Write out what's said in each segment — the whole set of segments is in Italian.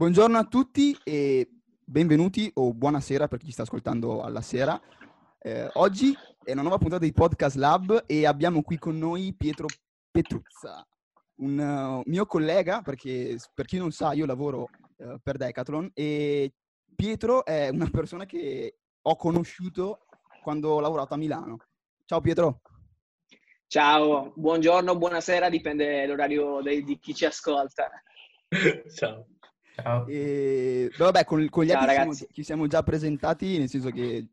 Buongiorno a tutti e benvenuti o buonasera per chi ci sta ascoltando alla sera. Eh, oggi è una nuova puntata di Podcast Lab e abbiamo qui con noi Pietro Petruzza, un uh, mio collega, perché per chi non sa io lavoro uh, per Decathlon e Pietro è una persona che ho conosciuto quando ho lavorato a Milano. Ciao Pietro. Ciao, buongiorno, buonasera, dipende l'orario di, di chi ci ascolta. Ciao. Ciao. E, vabbè, con, con gli Ciao, altri siamo, ci siamo già presentati, nel senso che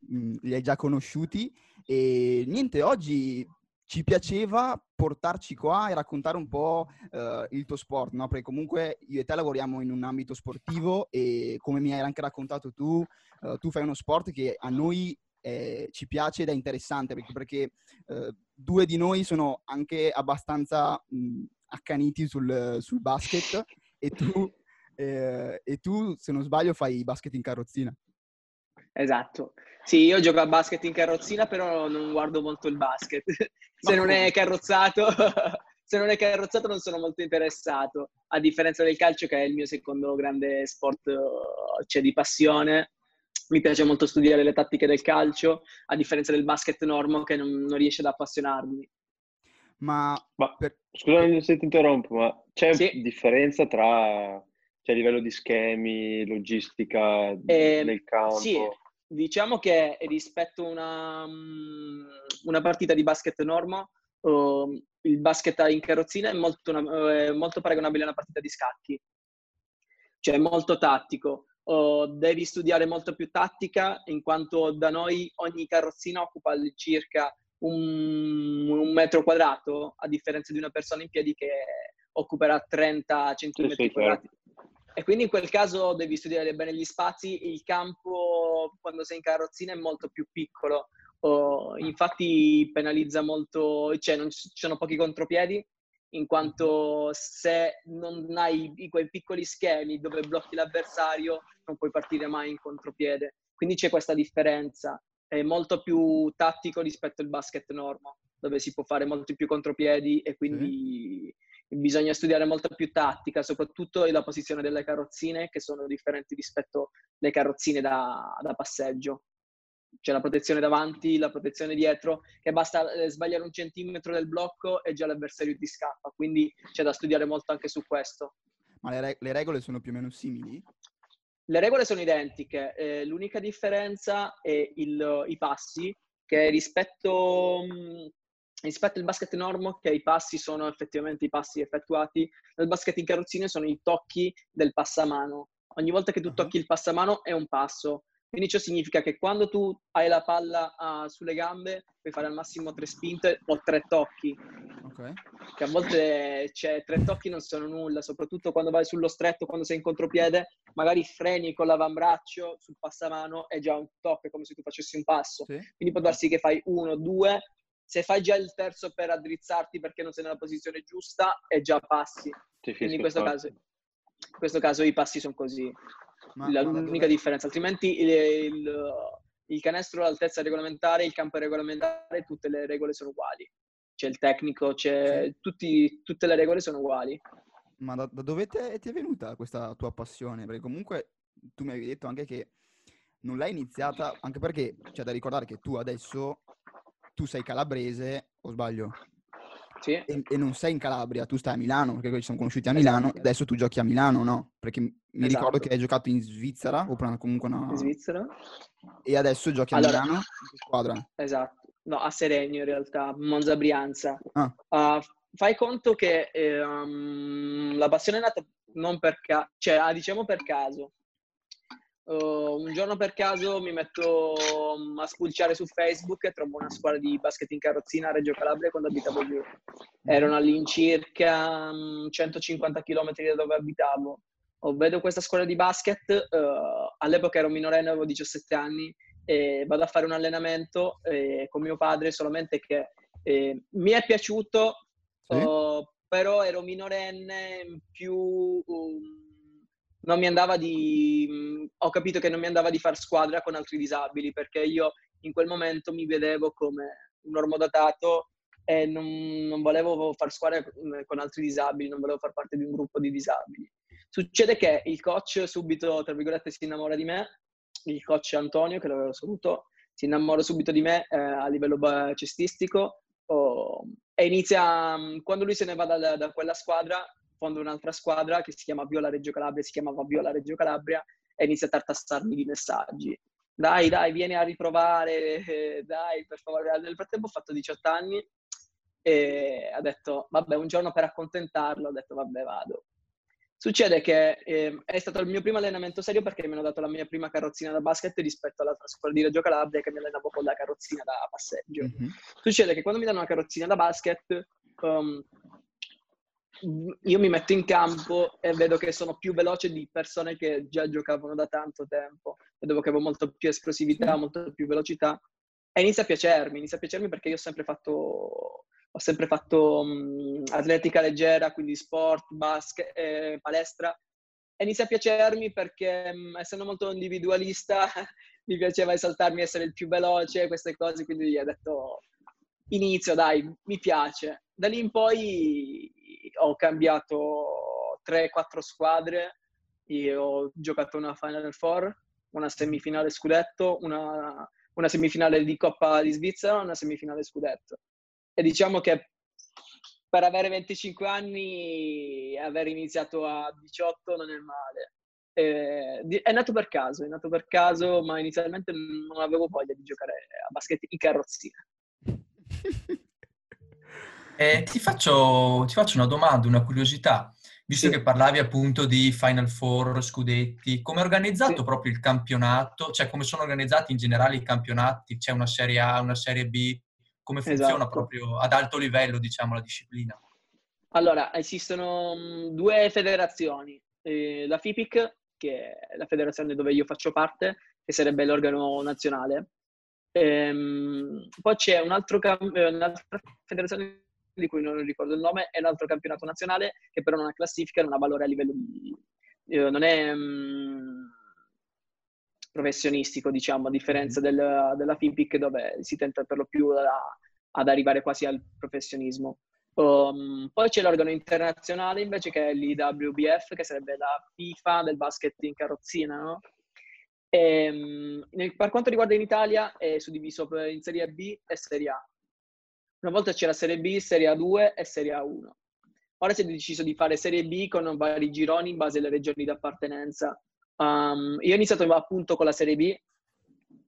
mh, mm, li hai già conosciuti. E niente, oggi ci piaceva portarci qua e raccontare un po' uh, il tuo sport, no? Perché comunque io e te lavoriamo in un ambito sportivo e come mi hai anche raccontato tu, uh, tu fai uno sport che a noi eh, ci piace ed è interessante perché, perché uh, due di noi sono anche abbastanza mh, accaniti sul, sul basket e tu eh, e tu, se non sbaglio, fai basket in carrozzina. Esatto. Sì, io gioco a basket in carrozzina, però non guardo molto il basket. se non è carrozzato, se non è carrozzato non sono molto interessato. A differenza del calcio, che è il mio secondo grande sport cioè, di passione, mi piace molto studiare le tattiche del calcio, a differenza del basket normo che non, non riesce ad appassionarmi. Ma, ma per... scusami se ti interrompo, ma c'è sì. differenza tra cioè a livello di schemi, logistica eh, nel campo? Sì, diciamo che rispetto a una, mm, una partita di basket norma, uh, il basket in carrozzina è molto, uh, molto, paragonabile a una partita di scacchi. Cioè molto tattico. Uh, devi studiare molto più tattica, in quanto da noi ogni carrozzina occupa circa un, un metro quadrato, a differenza di una persona in piedi che occuperà 30 centimetri sì, sì, quadrati. Certo. E quindi in quel caso devi studiare bene gli spazi, il campo quando sei in carrozzina è molto più piccolo, oh, infatti penalizza molto, cioè non ci sono pochi contropiedi, in quanto se non hai quei piccoli schemi dove blocchi l'avversario non puoi partire mai in contropiede. Quindi c'è questa differenza, è molto più tattico rispetto al basket normo, dove si può fare molti più contropiedi e quindi... Mm bisogna studiare molta più tattica, soprattutto la posizione delle carrozzine che sono differenti rispetto alle carrozzine da, da passeggio. C'è la protezione davanti, la protezione dietro, che basta eh, sbagliare un centimetro del blocco e già l'avversario ti scappa, quindi c'è da studiare molto anche su questo. Ma le, le regole sono più o meno simili? Le regole sono identiche, eh, l'unica differenza è il, i passi, che rispetto mm, rispetto al basket normo che i passi sono effettivamente i passi effettuati, nel basket in carrozzine sono i tocchi del passamano. Ogni volta che tu tocchi il passamano è un passo. Quindi ciò significa che quando tu hai la palla uh, sulle gambe puoi fare al massimo tre spinte o tre tocchi. Okay. Che a volte cioè, tre tocchi non sono nulla, soprattutto quando vai sullo stretto, quando sei in contropiede, magari freni con l'avambraccio sul passamano, è già un tocco, è come se tu facessi un passo. Sì. Quindi può darsi che fai uno, due, se fai già il terzo per addrizzarti perché non sei nella posizione giusta, è già passi. Quindi in questo, caso, in questo caso i passi sono così. Ma, La, ma l'unica differenza, altrimenti il, il, il canestro all'altezza regolamentare, il campo regolamentare, tutte le regole sono uguali. C'è il tecnico, c'è sì. tutti, tutte le regole sono uguali. Ma da, da dove ti è venuta questa tua passione? Perché comunque tu mi avevi detto anche che non l'hai iniziata, anche perché c'è da ricordare che tu adesso tu sei calabrese, o sbaglio? Sì. E, e, non sei in Calabria, tu stai a Milano, perché ci siamo conosciuti a Milano, esatto. adesso tu giochi a Milano, no? Perché mi esatto. ricordo che hai giocato in Svizzera, oppure comunque no? In Svizzera. E adesso giochi a allora, Milano, squadra? Esatto, no, a Seregno in realtà, Monza Brianza. Ah. Uh, fai conto che eh, um, la passione è nata non per caso, cioè ah, diciamo per caso. Uh, un giorno per caso mi metto um, a spulciare su Facebook e trovo una squadra di basket in carrozzina a Reggio Calabria quando abitavo giù. Erano all'incirca um, 150 km da dove abitavo. Oh, vedo questa squadra di basket, uh, all'epoca ero minorenne, avevo 17 anni, e vado a fare un allenamento eh, con mio padre, solamente che eh, mi è piaciuto, sì. uh, però ero minorenne, più... Um, non mi andava di... Ho capito che non mi andava di far squadra con altri disabili perché io in quel momento mi vedevo come un ormodotato e non, non volevo far squadra con altri disabili, non volevo far parte di un gruppo di disabili. Succede che il coach subito, tra virgolette, si innamora di me, il coach Antonio, che l'avevo saluto, si innamora subito di me eh, a livello cestistico oh, e inizia, quando lui se ne va da, da quella squadra, fonda un'altra squadra che si chiama Viola Reggio Calabria, si chiamava Viola Reggio Calabria e inizia a tartassarmi di messaggi. Dai, dai, vieni a riprovare, eh, dai, per favore. Nel frattempo ho fatto 18 anni e ha detto, vabbè, un giorno per accontentarlo, ho detto, vabbè, vado. Succede che eh, è stato il mio primo allenamento serio perché mi hanno dato la mia prima carrozzina da basket rispetto all'altra scuola di Reggio Calabria che mi allenavo con la carrozzina da passeggio. Mm-hmm. Succede che quando mi danno una carrozzina da basket, um, io mi metto in campo e vedo che sono più veloce di persone che già giocavano da tanto tempo. Vedevo che avevo molto più esplosività, molto più velocità. E inizia a piacermi, inizia a piacermi perché io ho sempre fatto ho sempre fatto um, atletica leggera, quindi sport, basket, eh, palestra. E inizia a piacermi perché, um, essendo molto individualista, mi piaceva esaltarmi, essere il più veloce, queste cose, quindi ho detto inizio, dai, mi piace. Da lì in poi ho cambiato 3-4 squadre, Io ho giocato una Final Four, una semifinale scudetto, una, una semifinale di Coppa di Svizzera, una semifinale scudetto e diciamo che per avere 25 anni aver iniziato a 18 non è male. È nato per caso, è nato per caso, ma inizialmente non avevo voglia di giocare a basket in carrozzina. eh, ti, faccio, ti, faccio, una domanda, una curiosità. Visto sì. che parlavi appunto di Final Four, scudetti, come è organizzato sì. proprio il campionato? Cioè come sono organizzati in generale i campionati? C'è una Serie A, una Serie B? come funziona esatto. proprio ad alto livello, diciamo, la disciplina? Allora, esistono mm, due federazioni, eh, la FIPIC, che è la federazione dove io faccio parte, che sarebbe l'organo nazionale. Ehm, poi c'è un altro eh, un'altra federazione di cui non ricordo il nome, è un altro campionato nazionale che però non ha classifica, non ha valore a livello di... Eh, non è... Mh, mm, professionistico, diciamo, a differenza mm-hmm. del, della FIMPIC dove si tenta per lo più a, ad arrivare quasi al professionismo. Um, poi c'è l'organo internazionale invece che è l'IWBF, che sarebbe la FIFA del basket in carrozzina, no? E, nel, per quanto riguarda in Italia è suddiviso in Serie B e Serie A. Una volta c'era Serie B, Serie A2 e Serie A1. Ora si è deciso di fare Serie B con vari gironi in base alle regioni d'appartenenza. Um, io ho iniziato appunto con la Serie B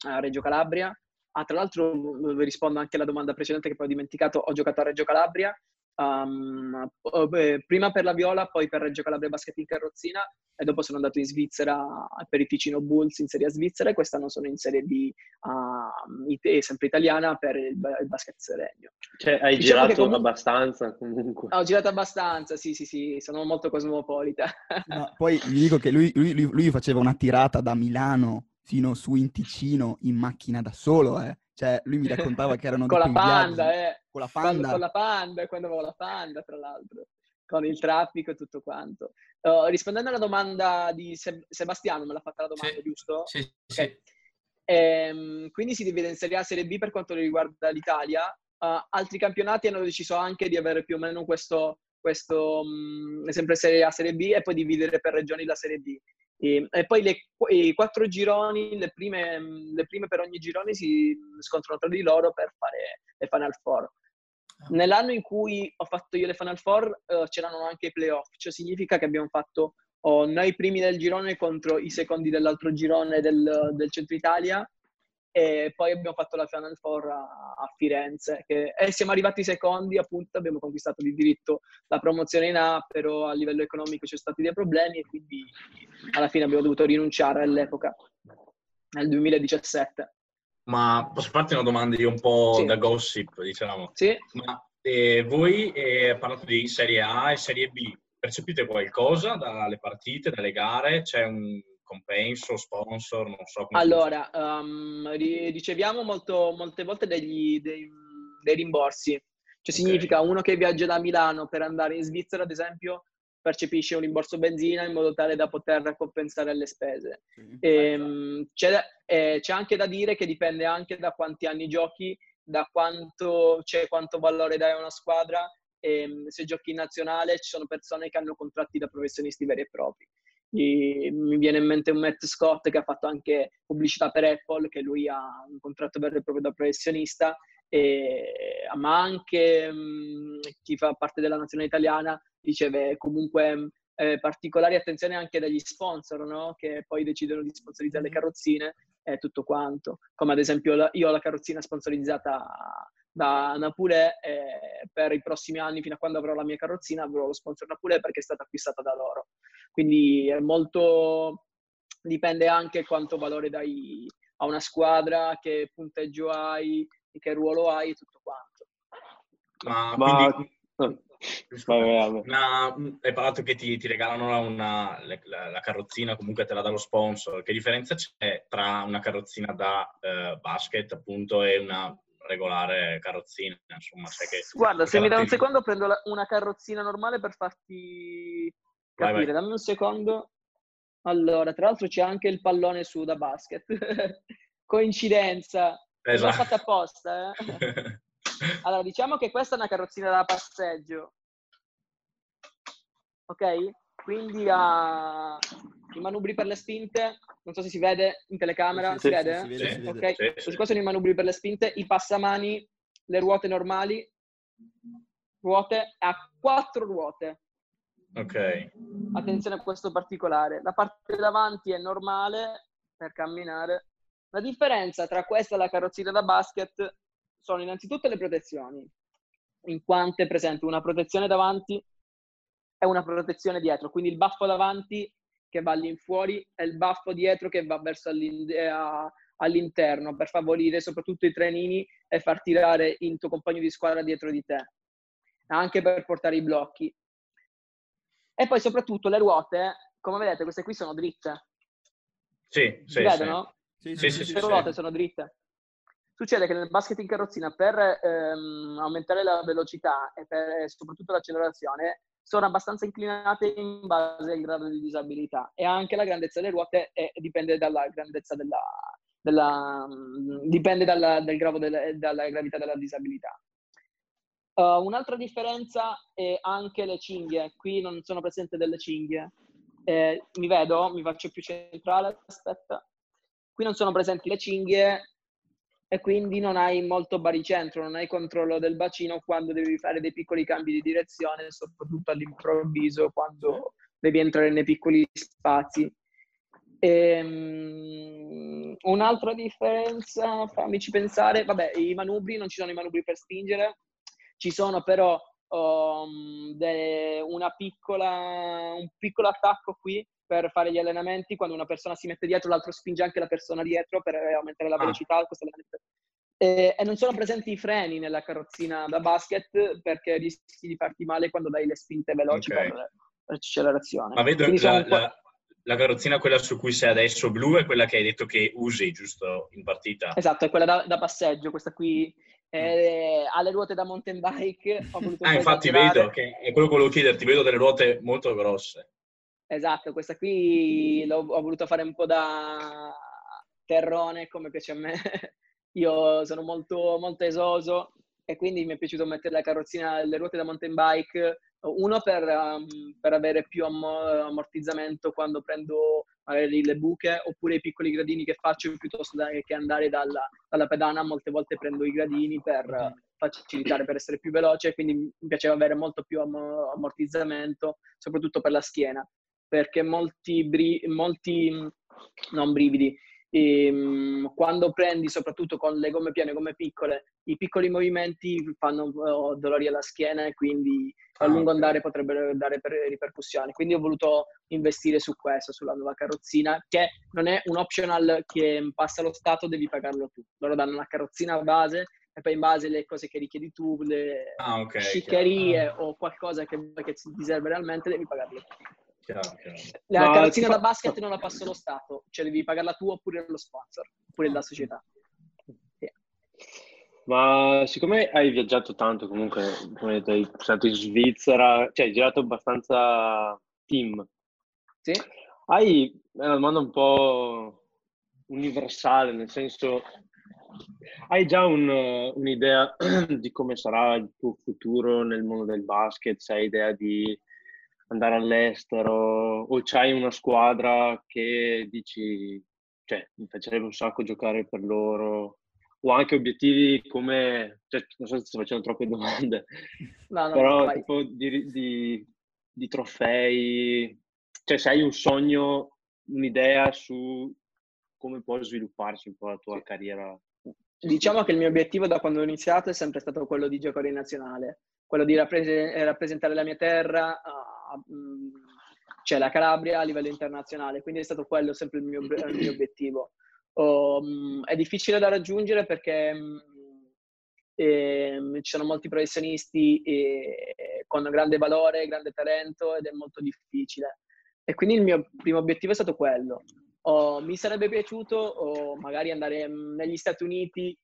a Reggio Calabria. Ah, tra l'altro rispondo anche alla domanda precedente che poi ho dimenticato, ho giocato a Reggio Calabria Um, prima per la Viola, poi per Reggio Calabria Basket in Carrozzina e dopo sono andato in Svizzera per i Ticino Bulls in Serie A Svizzera e quest'anno sono in Serie B uh, sempre italiana per il, il basket seregno. Cioè hai diciamo girato comunque... abbastanza comunque? Ho girato abbastanza, sì sì sì, sono molto cosmopolita. No, poi gli dico che lui, lui, lui faceva una tirata da Milano fino su in Ticino in macchina da solo, eh. Cioè, lui mi raccontava che erano con la panda, eh. Con la panda. Quando, con la panda, quando avevo la panda, tra l'altro. Con il traffico e tutto quanto. Uh, rispondendo alla domanda di Se- Sebastiano, me l'ha fatta la domanda, sì, giusto? Sì, okay. sì. Ehm, quindi si divide in Serie A e Serie B per quanto riguarda l'Italia. Uh, altri campionati hanno deciso anche di avere più o meno questo, questo um, sempre Serie A, Serie B e poi dividere per regioni la Serie B. E, e poi le, i quattro gironi, le prime, le prime, per ogni girone si scontrano tra di loro per fare le Final Four. Ah. Nell'anno in cui ho fatto io le Final Four uh, c'erano anche i playoff, cioè significa che abbiamo fatto oh, noi primi del girone contro i secondi dell'altro girone del, del Centro Italia e poi abbiamo fatto la Final Four a, a Firenze che, e siamo arrivati secondi appunto abbiamo conquistato di diritto la promozione in A però a livello economico ci sono stati dei problemi e quindi alla fine abbiamo dovuto rinunciare all'epoca nel 2017 ma posso farti una domanda io un po' sì. da gossip diciamo sì ma eh, voi eh, parlate di Serie A e Serie B percepite qualcosa dalle partite, dalle gare? C'è un compenso, sponsor, non so come Allora, um, riceviamo molto, molte volte degli, dei, dei, rimborsi. Cioè okay. significa uno che viaggia da Milano per andare in Svizzera, ad esempio, percepisce un rimborso benzina in modo tale da poter compensare le spese. Mm-hmm. E, um, c'è, eh, c'è, anche da dire che dipende anche da quanti anni giochi, da quanto, cioè, quanto valore dai a una squadra e ehm, se giochi in nazionale ci sono persone che hanno contratti da professionisti veri e propri. E mi viene in mente un Matt Scott che ha fatto anche pubblicità per Apple, che lui ha un contratto vero e proprio da professionista, e, ma anche mh, mm, chi fa parte della nazionale italiana riceve comunque eh, particolari attenzioni anche dagli sponsor, no? che poi decidono di sponsorizzare le mm-hmm. carrozzine e tutto quanto. Come ad esempio la, io ho la carrozzina sponsorizzata da Napule e per i prossimi anni, fino a quando avrò la mia carrozzina, avrò lo sponsor Napule perché è stata acquistata da loro. Quindi è molto... dipende anche quanto valore dai a una squadra, che punteggio hai, che ruolo hai e tutto quanto. Ma, Ma... quindi una, hai parlato che ti, ti regalano una, la, la, carrozzina, comunque te la dà lo sponsor. Che differenza c'è tra una carrozzina da eh, basket, appunto, e una regolare carrozzina? Insomma, che, Guarda, se mi dai un secondo, prendo la, una carrozzina normale per farti capire. Vai, vai. Dammi un secondo. Allora, tra l'altro c'è anche il pallone su da basket. Coincidenza. Esatto. L'ho fatta apposta, eh? Allora, diciamo che questa è una carrozzina da passeggio. Ok? Quindi ha i manubri per le spinte, non so se si vede in telecamera, sì, si, vede? Sì, si vede? Si vede. Ok, sì, questi qua sono i manubri per le spinte, i passamani, le ruote normali, ruote, ha quattro ruote. Ok. Attenzione a questo particolare. La parte davanti è normale per camminare. La differenza tra questa e la carrozzina da basket sono innanzitutto le protezioni, in quanto è presente una protezione davanti e una protezione dietro. Quindi il baffo davanti che va all'infuori e il baffo dietro che va verso all'interno per favorire soprattutto i trenini e far tirare il tuo compagno di squadra dietro di te, anche per portare i blocchi. E poi soprattutto le ruote, come vedete, queste qui sono dritte. Sì, sì. Si vedono? Sì, sì, sì, sì, le ruote sono dritte. Succede che nel basket in carrozzina per ehm, aumentare la velocità e per, soprattutto l'accelerazione sono abbastanza inclinate in base al grado di disabilità e anche la grandezza delle ruote è, dipende dalla grandezza della, della dipende dalla, dal grado delle, dalla gravità della disabilità. Uh, un'altra differenza è anche le cinghie. Qui non sono presenti delle cinghie. Eh, mi vedo? Mi faccio più centrale? Aspetta. Qui non sono presenti le cinghie e quindi non hai molto baricentro, non hai controllo del bacino quando devi fare dei piccoli cambi di direzione, soprattutto all'improvviso, quando devi entrare nei piccoli spazi. E, um, un'altra differenza, fammici pensare, vabbè, i manubri, non ci sono i manubri per spingere, ci sono però um, de, piccola, un piccolo attacco qui per fare gli allenamenti, quando una persona si mette dietro, l'altro spinge anche la persona dietro per aumentare la ah. velocità. Ah. E, e, non sono presenti i freni nella carrozzina da basket perché rischi di farti male quando dai le spinte veloci okay. per, per accelerazione. Ma vedo la, la, la, carrozzina, quella su cui sei adesso, blu, è quella che hai detto che usi, giusto, in partita? Esatto, è quella da, da passeggio, questa qui eh, ha le ruote da mountain bike. ah, infatti vedo, che è quello che volevo chiederti, vedo delle ruote molto grosse. Esatto, questa qui l'ho, ho voluto fare un po' da terrone, come piace a me. Io sono molto, molto esoso e quindi mi è piaciuto mettere la carrozzina, le ruote da mountain bike, uno per, um, per avere più ammortizzamento quando prendo magari le buche, oppure i piccoli gradini che faccio piuttosto che andare dalla, dalla, pedana, molte volte prendo i gradini per facilitare, per essere più veloce, quindi mi piaceva avere molto più ammortizzamento, soprattutto per la schiena perché molti, bri- molti non brividi, ehm, quando prendi soprattutto con le gomme piene, gomme piccole, i piccoli movimenti fanno oh, dolori alla schiena e quindi a ah, lungo andare potrebbero dare ripercussioni. Quindi ho voluto investire su questo, sulla nuova carrozzina, che non è un optional che passa lo Stato, devi pagarlo tu. Loro danno una carrozzina base e poi in base alle cose che richiedi tu, le ah, okay, sciccherie ah. o qualcosa che, che ti serve realmente, devi pagarlo tu. Chiaro, chiaro. La Ma carrozzina da basket non la passa lo Stato, cioè devi pagarla tu oppure lo sponsor, oppure la società. Ma siccome hai viaggiato tanto comunque, come hai detto, sei stato in Svizzera, cioè hai girato abbastanza team. Sì. Hai una domanda un po' universale, nel senso, Hai già un, un'idea di come sarà il tuo futuro nel mondo del basket? Se hai idea di andare all'estero o c'hai una squadra che dici, cioè, mi piacerebbe un sacco giocare per loro? O anche obiettivi come, cioè, non so se sto facendo troppe domande, no, no, però no, tipo di, di, di trofei, cioè se hai un sogno, un'idea su come può svilupparsi un po' la tua carriera? Diciamo che il mio obiettivo da quando ho iniziato è sempre stato quello di giocare in nazionale, quello di rappres- rappresentare la mia terra, cioè la Calabria a livello internazionale, quindi è stato quello sempre il mio, il mio obiettivo. Um, è difficile da raggiungere perché um, ci sono molti professionisti eh, con grande valore, grande talento ed è molto difficile. E quindi il mio primo obiettivo è stato quello. Oh, mi sarebbe piaciuto oh, magari andare mm, negli Stati Uniti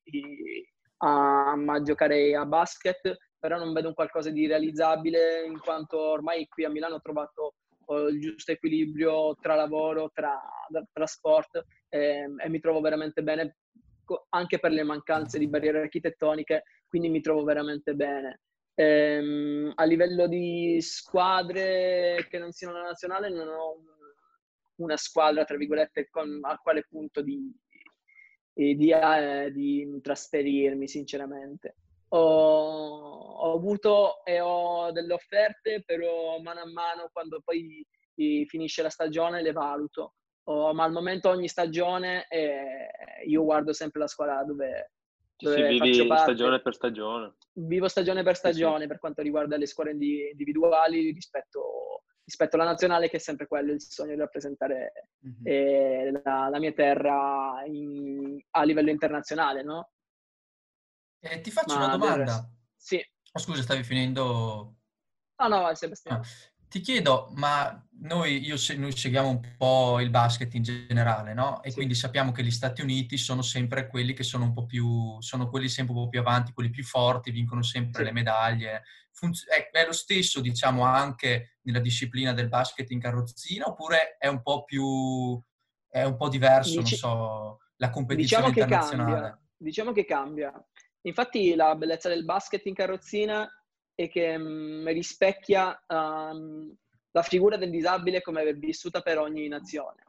a, a, giocare a basket, però non vedo un qualcosa di realizzabile in quanto ormai qui a Milano ho trovato oh, il giusto equilibrio tra lavoro, tra, tra sport eh, e mi trovo veramente bene anche per le mancanze di barriere architettoniche, quindi mi trovo veramente bene. Ehm, a livello di squadre che non siano la nazionale non ho una squadra, tra virgolette, con, a quale punto di, di, eh, di trasferirmi, sinceramente. Ho, ho, avuto e ho delle offerte, però mano a mano, quando poi finisce la stagione, le valuto. Oh, ma al momento ogni stagione eh, io guardo sempre la squadra dove, dove sì, vivi stagione per stagione. Vivo stagione per stagione sì. per quanto riguarda le squadre individuali rispetto rispetto alla nazionale che è sempre quello il sogno di rappresentare mm-hmm. eh, la, la, mia terra in, a livello internazionale, no? Eh, ti faccio Ma una domanda. Sì. Oh, scusa, stavi finendo... No, no, vai Sebastiano. Ah. Ti chiedo, ma noi, io, noi, seguiamo un po' il basket in generale, no? E sì. quindi sappiamo che gli Stati Uniti sono sempre quelli che sono un po' più, sono quelli sempre un po' più avanti, quelli più forti, vincono sempre sì. le medaglie. Funz- è, è, lo stesso, diciamo, anche nella disciplina del basket in carrozzina, oppure è un po' più, è un po' diverso, Dici- non so, la competizione diciamo internazionale? Che cambia. Diciamo che cambia. Infatti la bellezza del basket in carrozzina e che mh, mm, rispecchia um, la figura del disabile come è vissuta per ogni nazione.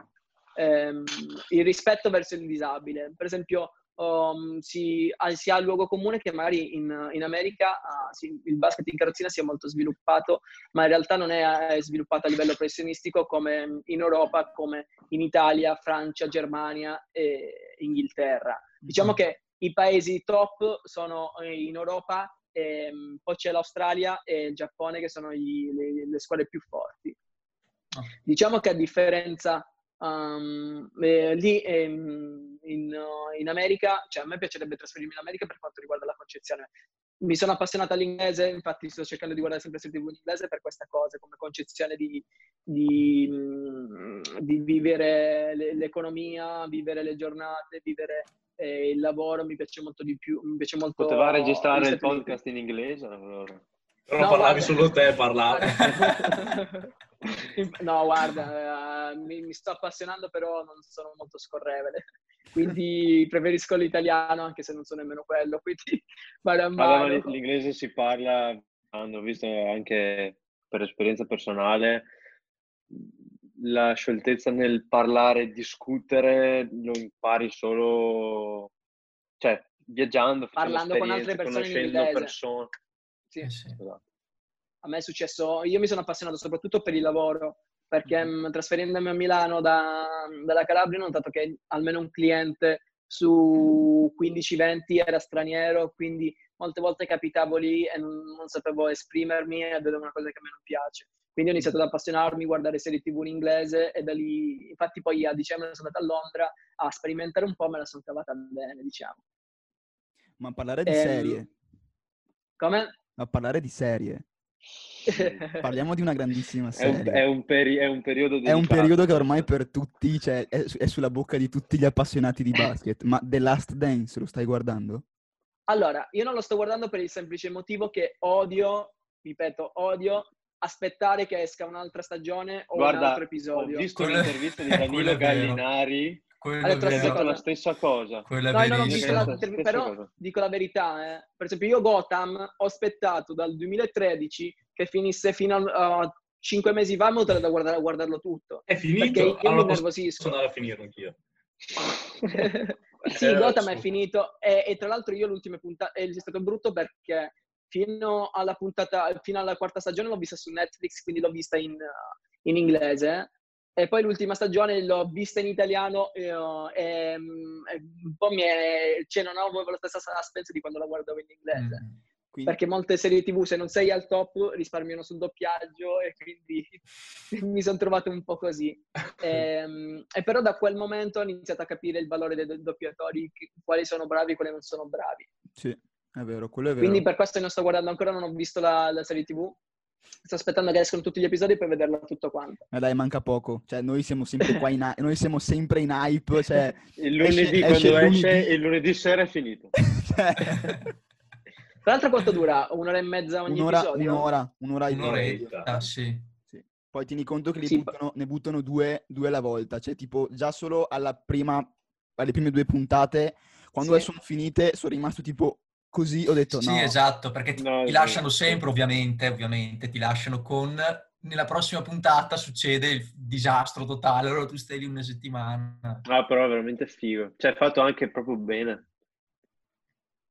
Um, il rispetto verso il disabile. Per esempio, um, si, ha, si, ha, il luogo comune che magari in, in America uh, si, il basket in carrozzina sia molto sviluppato, ma in realtà non è, è sviluppato a livello professionistico come in Europa, come in Italia, Francia, Germania e Inghilterra. Diciamo mm-hmm. che i paesi top sono eh, in Europa ehm, poi c'è l'Australia e il Giappone che sono gli, le, le, squadre più forti. Oh. Diciamo che a differenza um, eh, lì ehm, in, in, America, cioè a me piacerebbe trasferirmi in America per quanto riguarda la concezione. Mi sono appassionata all'inglese, infatti sto cercando di guardare sempre serie TV in inglese per questa cosa, come concezione di, di, mm, di vivere l'economia, vivere le giornate, vivere e il lavoro mi piace molto di più. Mi piace molto Poteva registrare il podcast in inglese allora. Però no, parlavi guarda. solo te, parlavi. no, guarda, uh, mi, mi, sto appassionando, però non sono molto scorrevole. Quindi preferisco l'italiano, anche se non so nemmeno quello. Quindi vado a mano. L'inglese si parla, hanno visto anche per esperienza personale, la scioltezza nel parlare, discutere, lo impari solo, cioè, viaggiando, parlando con altre persone conoscendo persone. Sì. Eh sì. Esatto. A me è successo, io mi sono appassionato soprattutto per il lavoro, perché mm-hmm. trasferendomi a Milano da, dalla Calabria ho notato che almeno un cliente su 15-20 era straniero, quindi molte volte capitavo lì e non, non sapevo esprimermi ed è una cosa che a me non piace. Quindi ho iniziato ad appassionarmi, a guardare serie tv in inglese e da lì, infatti poi a dicembre sono andata a Londra a sperimentare un po', me la sono cavata bene, diciamo. Ma a parlare di ehm... serie. Come? A parlare di serie. Parliamo di una grandissima serie. È un, è un, peri- è un periodo È un periodo che ormai per tutti, cioè, è, è, sulla bocca di tutti gli appassionati di basket. Ma The Last Dance lo stai guardando? Allora, io non lo sto guardando per il semplice motivo che odio, ripeto, odio aspettare che esca un'altra stagione o Guarda, un altro episodio. Ho visto un'intervista di Danilo Gallinari Quello ha detto la stessa, cosa. Quello no, no, no, dico la, però cosa. dico la verità. Eh. Per esempio, io Gotham ho aspettato dal 2013 che finisse fino a uh, 5 mesi fa, ma da guardare, a guardarlo tutto. È finito? Perché io allora mi nervosisco. Posso andare a finirlo anch'io. sì, Gotham è finito e, e, tra l'altro io l'ultima puntata è stato brutto perché fino alla puntata fino alla quarta stagione l'ho vista su Netflix, quindi l'ho vista in, in inglese e poi l'ultima stagione l'ho vista in italiano e, e, e un po' mi è, cioè non avevo la stessa suspense di quando la guardavo in inglese. Mm. Quindi... Perché molte serie TV, se non sei al top, risparmiano sul doppiaggio e quindi mi sono trovato un po' così. E, ehm, e, però da quel momento ho iniziato a capire il valore dei doppiatori, quali sono bravi e quali non sono bravi. Sì, è vero, quello è vero. Quindi per questo non sto guardando ancora, non ho visto la, la serie TV. Sto aspettando che escono tutti gli episodi per vederla tutto quanto. Ma dai, manca poco. Cioè, noi siamo sempre qua in, noi siamo sempre in hype. Cioè, il lunedì esce, quando esce, esce il lunedì sera è finito. cioè... Tra l'altro quanto dura? Un'ora e mezza ogni un'ora, episodio? Un'ora, un'ora e un'oretta. Ah, sì. sì. Poi tieni conto che sì. buttano, ne buttano due, due, alla volta. Cioè, tipo, già solo alla prima, alle prime due puntate, quando sì. sono finite, sono rimasto tipo così, ho detto sì, no. Sì, esatto, perché ti, no, ti lasciano sempre, ovviamente, ovviamente, ti lasciano con... Nella prossima puntata succede il disastro totale, allora tu stai lì una settimana. Ah, però è veramente figo. Cioè, è fatto anche proprio bene.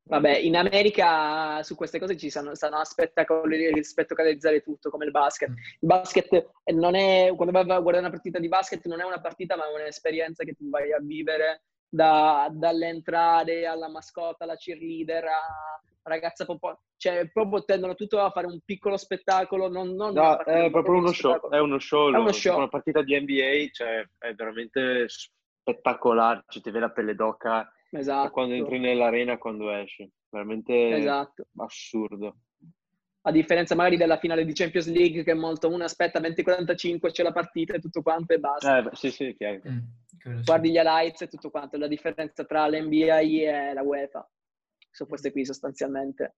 Vabbè, in America su queste cose ci stanno, stanno a spettacolarizzare tutto, come il basket. Il basket non è, quando vai a guardare una partita di basket, non è una partita, ma è un'esperienza che tu vai a vivere da, dall'entrare alla mascotta, alla cheerleader, a ragazza proprio, cioè proprio tendono tutto a fare un piccolo spettacolo, non, non no, è proprio uno show, è uno show, è uno show. una partita di NBA, cioè è veramente spettacolare, ci ti vede la pelle d'oca Esatto. quando entri nell'arena quando esci. Veramente esatto. assurdo. A differenza magari della finale di Champions League che è molto uno aspetta 20-45, c'è la partita e tutto quanto e basta. Eh, sì, sì, chiaro. Mm, Guardi gli highlights e tutto quanto. La differenza tra l'NBA e la UEFA. Sono queste qui sostanzialmente.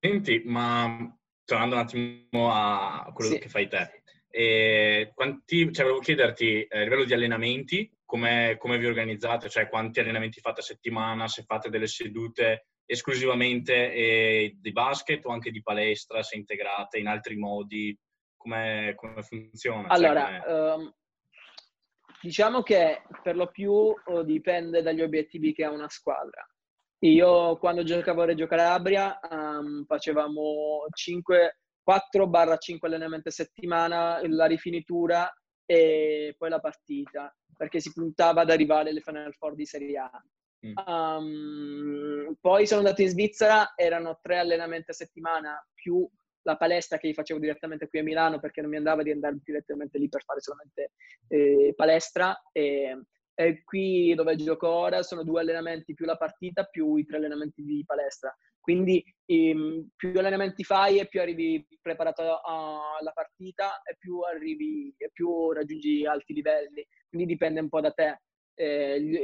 Senti, ma tornando un attimo a quello sì. che fai te, e quanti, cioè, volevo chiederti eh, a livello di allenamenti, come, come vi organizzate? Cioè quanti allenamenti fate a settimana? Se fate delle sedute esclusivamente eh, di basket o anche di palestra, se integrate in altri modi? Come, come funziona? Cioè, allora, cioè, um, diciamo che per lo più oh, dipende dagli obiettivi che ha una squadra. Io quando giocavo a Reggio Calabria um, facevamo 5, 4-5 allenamenti a settimana, la rifinitura e poi la partita perché si puntava ad arrivare alle Final Four di Serie A. Mm. Um, poi sono andato in Svizzera, erano tre allenamenti a settimana più la palestra che facevo direttamente qui a Milano perché non mi andava di andare direttamente lì per fare solamente eh, palestra. E, e qui dove gioco ora sono due allenamenti più la partita più i tre allenamenti di palestra. Quindi ehm, più allenamenti fai e più arrivi preparato alla partita e più arrivi e più raggiungi alti livelli. Quindi dipende un po' da te. Eh, gli,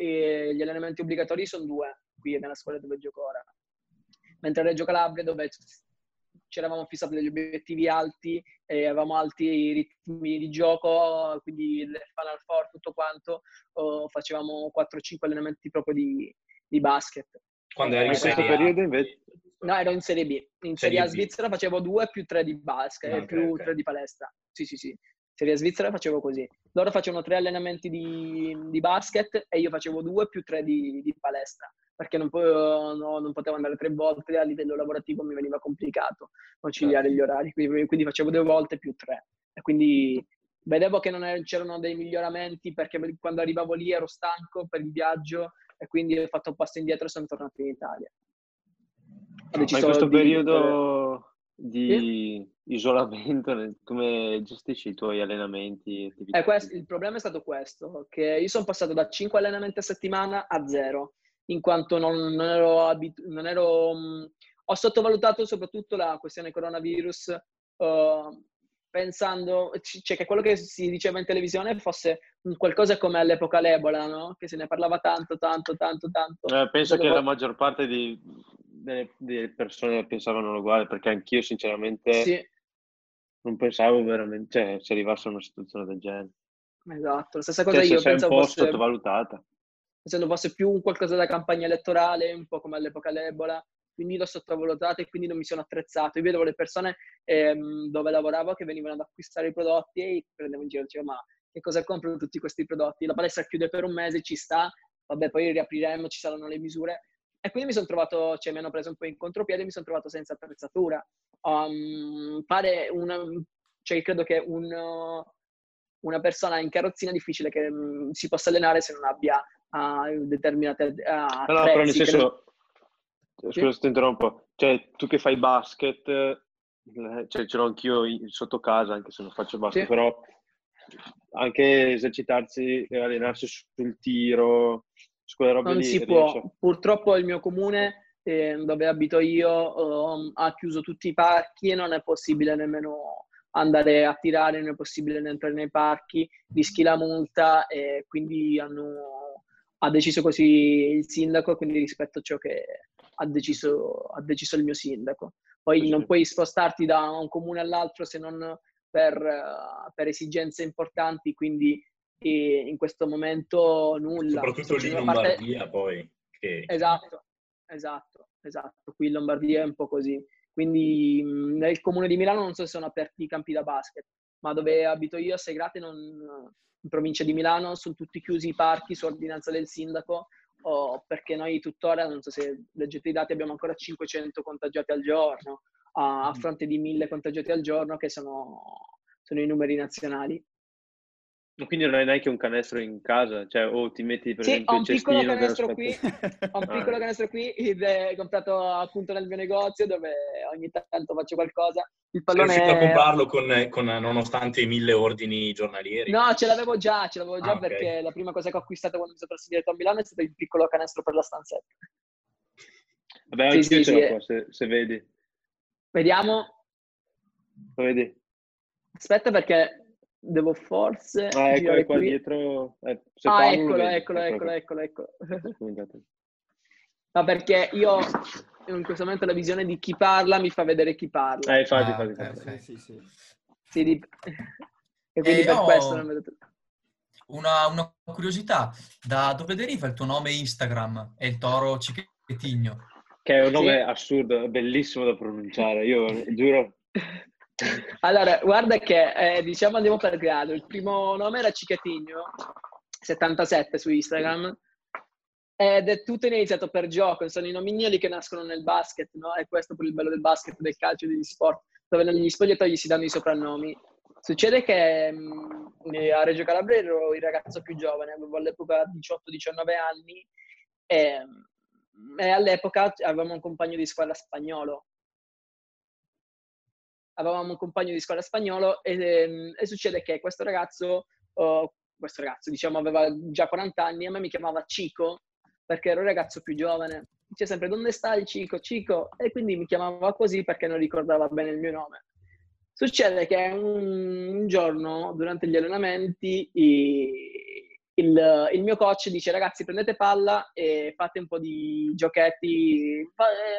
gli, allenamenti obbligatori sono due qui nella scuola dove gioco ora. Mentre a Reggio Calabria dove ci eravamo fissati degli obiettivi alti e avevamo alti ritmi di gioco, quindi le Final Four, tutto quanto, oh, facevamo 4-5 allenamenti proprio di, di basket. Quando eri in questo periodo invece? No, ero in Serie B. In Serie A Svizzera facevo 2 più 3 di basket, okay, più okay. 3 di palestra. Sì, sì, sì. Serie A Svizzera facevo così. Loro facevano 3 allenamenti di, di, basket e io facevo 2 più 3 di, di palestra perché non, po- no, non, potevo andare tre volte a livello lavorativo, mi veniva complicato conciliare certo. gli orari, quindi, quindi, facevo due volte più tre. E quindi vedevo che non er- c'erano dei miglioramenti perché quando arrivavo lì ero stanco per il viaggio e quindi ho fatto un passo indietro e sono tornato in Italia. Ma in questo di... periodo di sì? isolamento, come gestisci i tuoi allenamenti? Eh, questo, il problema è stato questo, che io sono passato da 5 allenamenti a settimana a zero, in quanto non, non ero, abit- non ero mh, ho sottovalutato soprattutto la questione coronavirus uh, pensando cioè, che quello che si diceva in televisione fosse qualcosa come all'epoca l'Ebola, no? Che se ne parlava tanto, tanto, tanto, tanto. Eh, penso che la maggior parte di, delle, delle, persone pensavano uguale, perché anch'io sinceramente sì. non pensavo veramente, cioè, se arrivasse a una situazione del genere. Esatto, la stessa cosa cioè, io penso un po' fosse, sottovalutata. Pensando fosse più un qualcosa da campagna elettorale, un po' come all'epoca l'Ebola, quindi l'ho sottovalutata e quindi non mi sono attrezzato. Io vedevo le persone ehm, dove lavoravo che venivano ad acquistare i prodotti e prendevo in giro, dicevo ma che cosa compro tutti questi prodotti? La palestra chiude per un mese, ci sta, vabbè poi riapriremo, ci saranno le misure. E quindi mi sono trovato, cioè mi hanno preso un po' in contropiede e mi sono trovato senza attrezzatura. Um, pare una, cioè credo che un, una persona in carrozzina è difficile che um, si possa allenare se non abbia uh, determinate uh, no, no, però nel senso. Scusa se ti interrompo, cioè tu che fai basket, eh, cioè ce l'ho anch'io sotto casa, anche se non faccio basket, sì. però anche esercitarsi e allenarsi sul tiro, su quelle robe non lì. si può. Riesce. Purtroppo il mio comune, eh, dove abito io, um, ha chiuso tutti i parchi e non è possibile nemmeno andare a tirare, non è possibile entrare nei parchi, rischi la multa e quindi hanno, ha deciso così il sindaco, quindi rispetto a ciò che ha deciso, ha deciso il mio sindaco. Poi non puoi spostarti da un comune all'altro se non per, per esigenze importanti, quindi in questo momento nulla. Soprattutto lì in Lombardia parte... poi. Che... Esatto, esatto, esatto. Qui in Lombardia è un po' così. Quindi nel comune di Milano non so se sono aperti i campi da basket, ma dove abito io a Segrate, non, in provincia di Milano, sono tutti chiusi i parchi su ordinanza del sindaco, oh, perché noi tuttora, non so se leggete i dati, abbiamo ancora 500 contagiati al giorno a, mm. fronte di mille contagiati al giorno, che sono, sono i numeri nazionali. Quindi non hai neanche un canestro in casa? Cioè, o ti metti per sì, esempio ho un piccolo canestro qui, ho un piccolo canestro qui, comprato appunto nel mio negozio dove ogni tanto faccio qualcosa. Il pallone... Sei riuscito a comprarlo con, con, nonostante i mille ordini giornalieri? No, ce l'avevo già, ce l'avevo già ah, perché okay. la prima cosa che ho acquistato quando mi sono trasferito a Milano è stato il piccolo canestro per la stanzetta. Vabbè, sì, io sì, ce l'ho qua, se, se vedi. Vediamo. Lo vedi? Aspetta perché devo forse... Ah, ecco, è qua qui. dietro. Eh, ah, eccolo, eccolo, eccolo, eccolo, eccolo, No, perché io in questo momento la visione di chi parla mi fa vedere chi parla. Eh, infatti, ah, infatti. infatti. Sì, sì. sì di... E quindi e per questo non vedo... Una, una, curiosità, da dove deriva il tuo nome Instagram? È il toro Cicchetigno? Che è un nome sì. assurdo, bellissimo da pronunciare, io giuro. Allora, guarda che eh, diciamo andiamo per grado. Il primo nome era Cicatigno, 77 su Instagram, ed è tutto iniziato per gioco, sono i nomignoli che nascono nel basket, no? E questo è il bello del basket, del calcio, degli sport, dove negli spogliatoi si danno i soprannomi. Succede che mh, mm, a Reggio Calabria ero il ragazzo più giovane, avevo all'epoca 18-19 anni, e e all'epoca avevamo un compagno di squadra spagnolo. Avevamo un compagno di squadra spagnolo e, ehm, e succede che questo ragazzo, oh, questo ragazzo diciamo aveva già 40 anni, a me mi chiamava Cico perché ero il ragazzo più giovane. Dice sempre dove sta il Cico, Cico e quindi mi chiamava così perché non ricordava bene il mio nome. Succede che un, un giorno durante gli allenamenti i, il, il, mio coach dice ragazzi prendete palla e fate un po' di giochetti,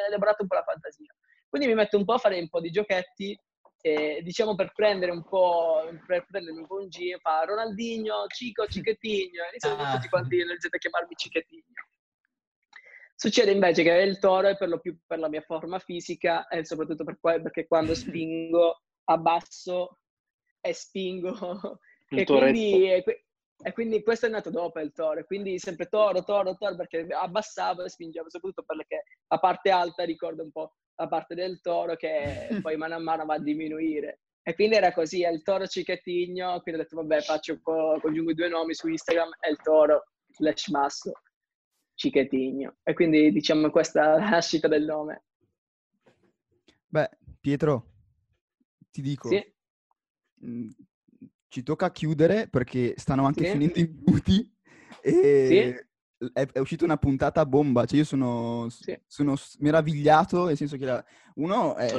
elaborate un po' la fantasia. Quindi mi metto un po' a fare un po' di giochetti, e, diciamo per prendere un po', per prendermi un po' un giro, fa Ronaldinho, Cico, Cicchetigno, e ah. tutti quanti iniziate a chiamarmi Cicchetigno. Succede invece che il toro è per lo più per la mia forma fisica e soprattutto per que- perché quando spingo abbasso e spingo. e quindi, e quindi questo è nato dopo il toro, quindi sempre toro, toro, toro, perché abbassavo e spingevo, soprattutto perché la parte alta ricorda un po' la parte del toro che poi mano a mano va a diminuire. E quindi era così, è il toro cicchetigno, quindi ho detto vabbè faccio, congiungo i due nomi su Instagram, è il toro slash masso cicchetigno. E quindi diciamo questa è la nascita del nome. Beh, Pietro, ti dico, sì? Mm, ci tocca chiudere perché stanno anche sì. finendo i minuti e sì. È, è, uscita una puntata bomba, cioè io sono, sì. sono meravigliato, nel senso che la, uno è,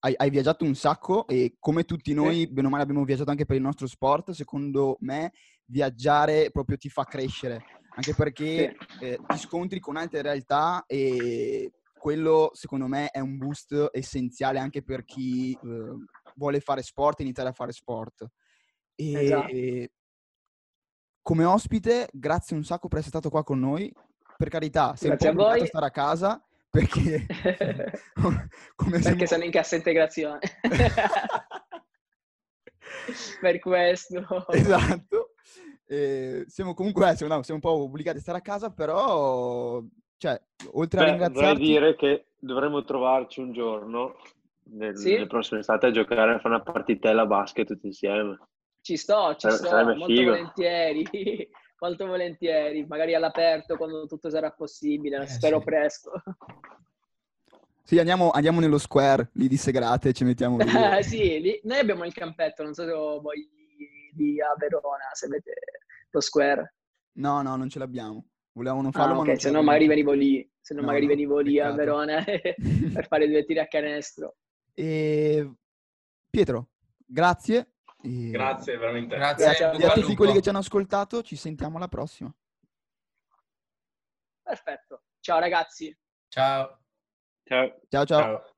hai, hai, viaggiato un sacco e come tutti noi, bene o male, abbiamo viaggiato anche per il nostro sport, secondo me viaggiare proprio ti fa crescere, anche perché eh, ti scontri con altre realtà e quello secondo me è un boost essenziale anche per chi eh, vuole fare sport e iniziare a fare sport. E, esatto. Come ospite, grazie un sacco per essere stato qua con noi. Per carità, sei grazie un po' a stare a casa perché... come perché sono in cassa integrazione. per questo. Esatto. Eh, siamo comunque eh, siamo, no, siamo, un po' obbligati a stare a casa, però, cioè, oltre Beh, a ringraziarti... Vorrei dire che dovremmo trovarci un giorno nel, sì? nelle prossime estate a giocare, a fare una partitella basket tutti insieme. Ci sto, ci sto, molto figo. volentieri, molto volentieri, magari all'aperto quando tutto sarà possibile, eh, spero sì. presto. Sì, andiamo, andiamo, nello square lì di Segrate, ci mettiamo lì. sì, lì, noi abbiamo il campetto, non so se voi lì a Verona, se avete lo square. No, no, non ce l'abbiamo. Volevamo farlo, ah, ok, se no magari venivo lì, se no, no magari venivo lì peccato. a Verona per fare due tiri a canestro. E... Pietro, grazie. E... Grazie, veramente. Grazie, grazie a, a tutti quelli che ci hanno ascoltato, ci sentiamo alla prossima. Perfetto. Ciao ragazzi. Ciao. Ciao. Ciao, ciao. ciao.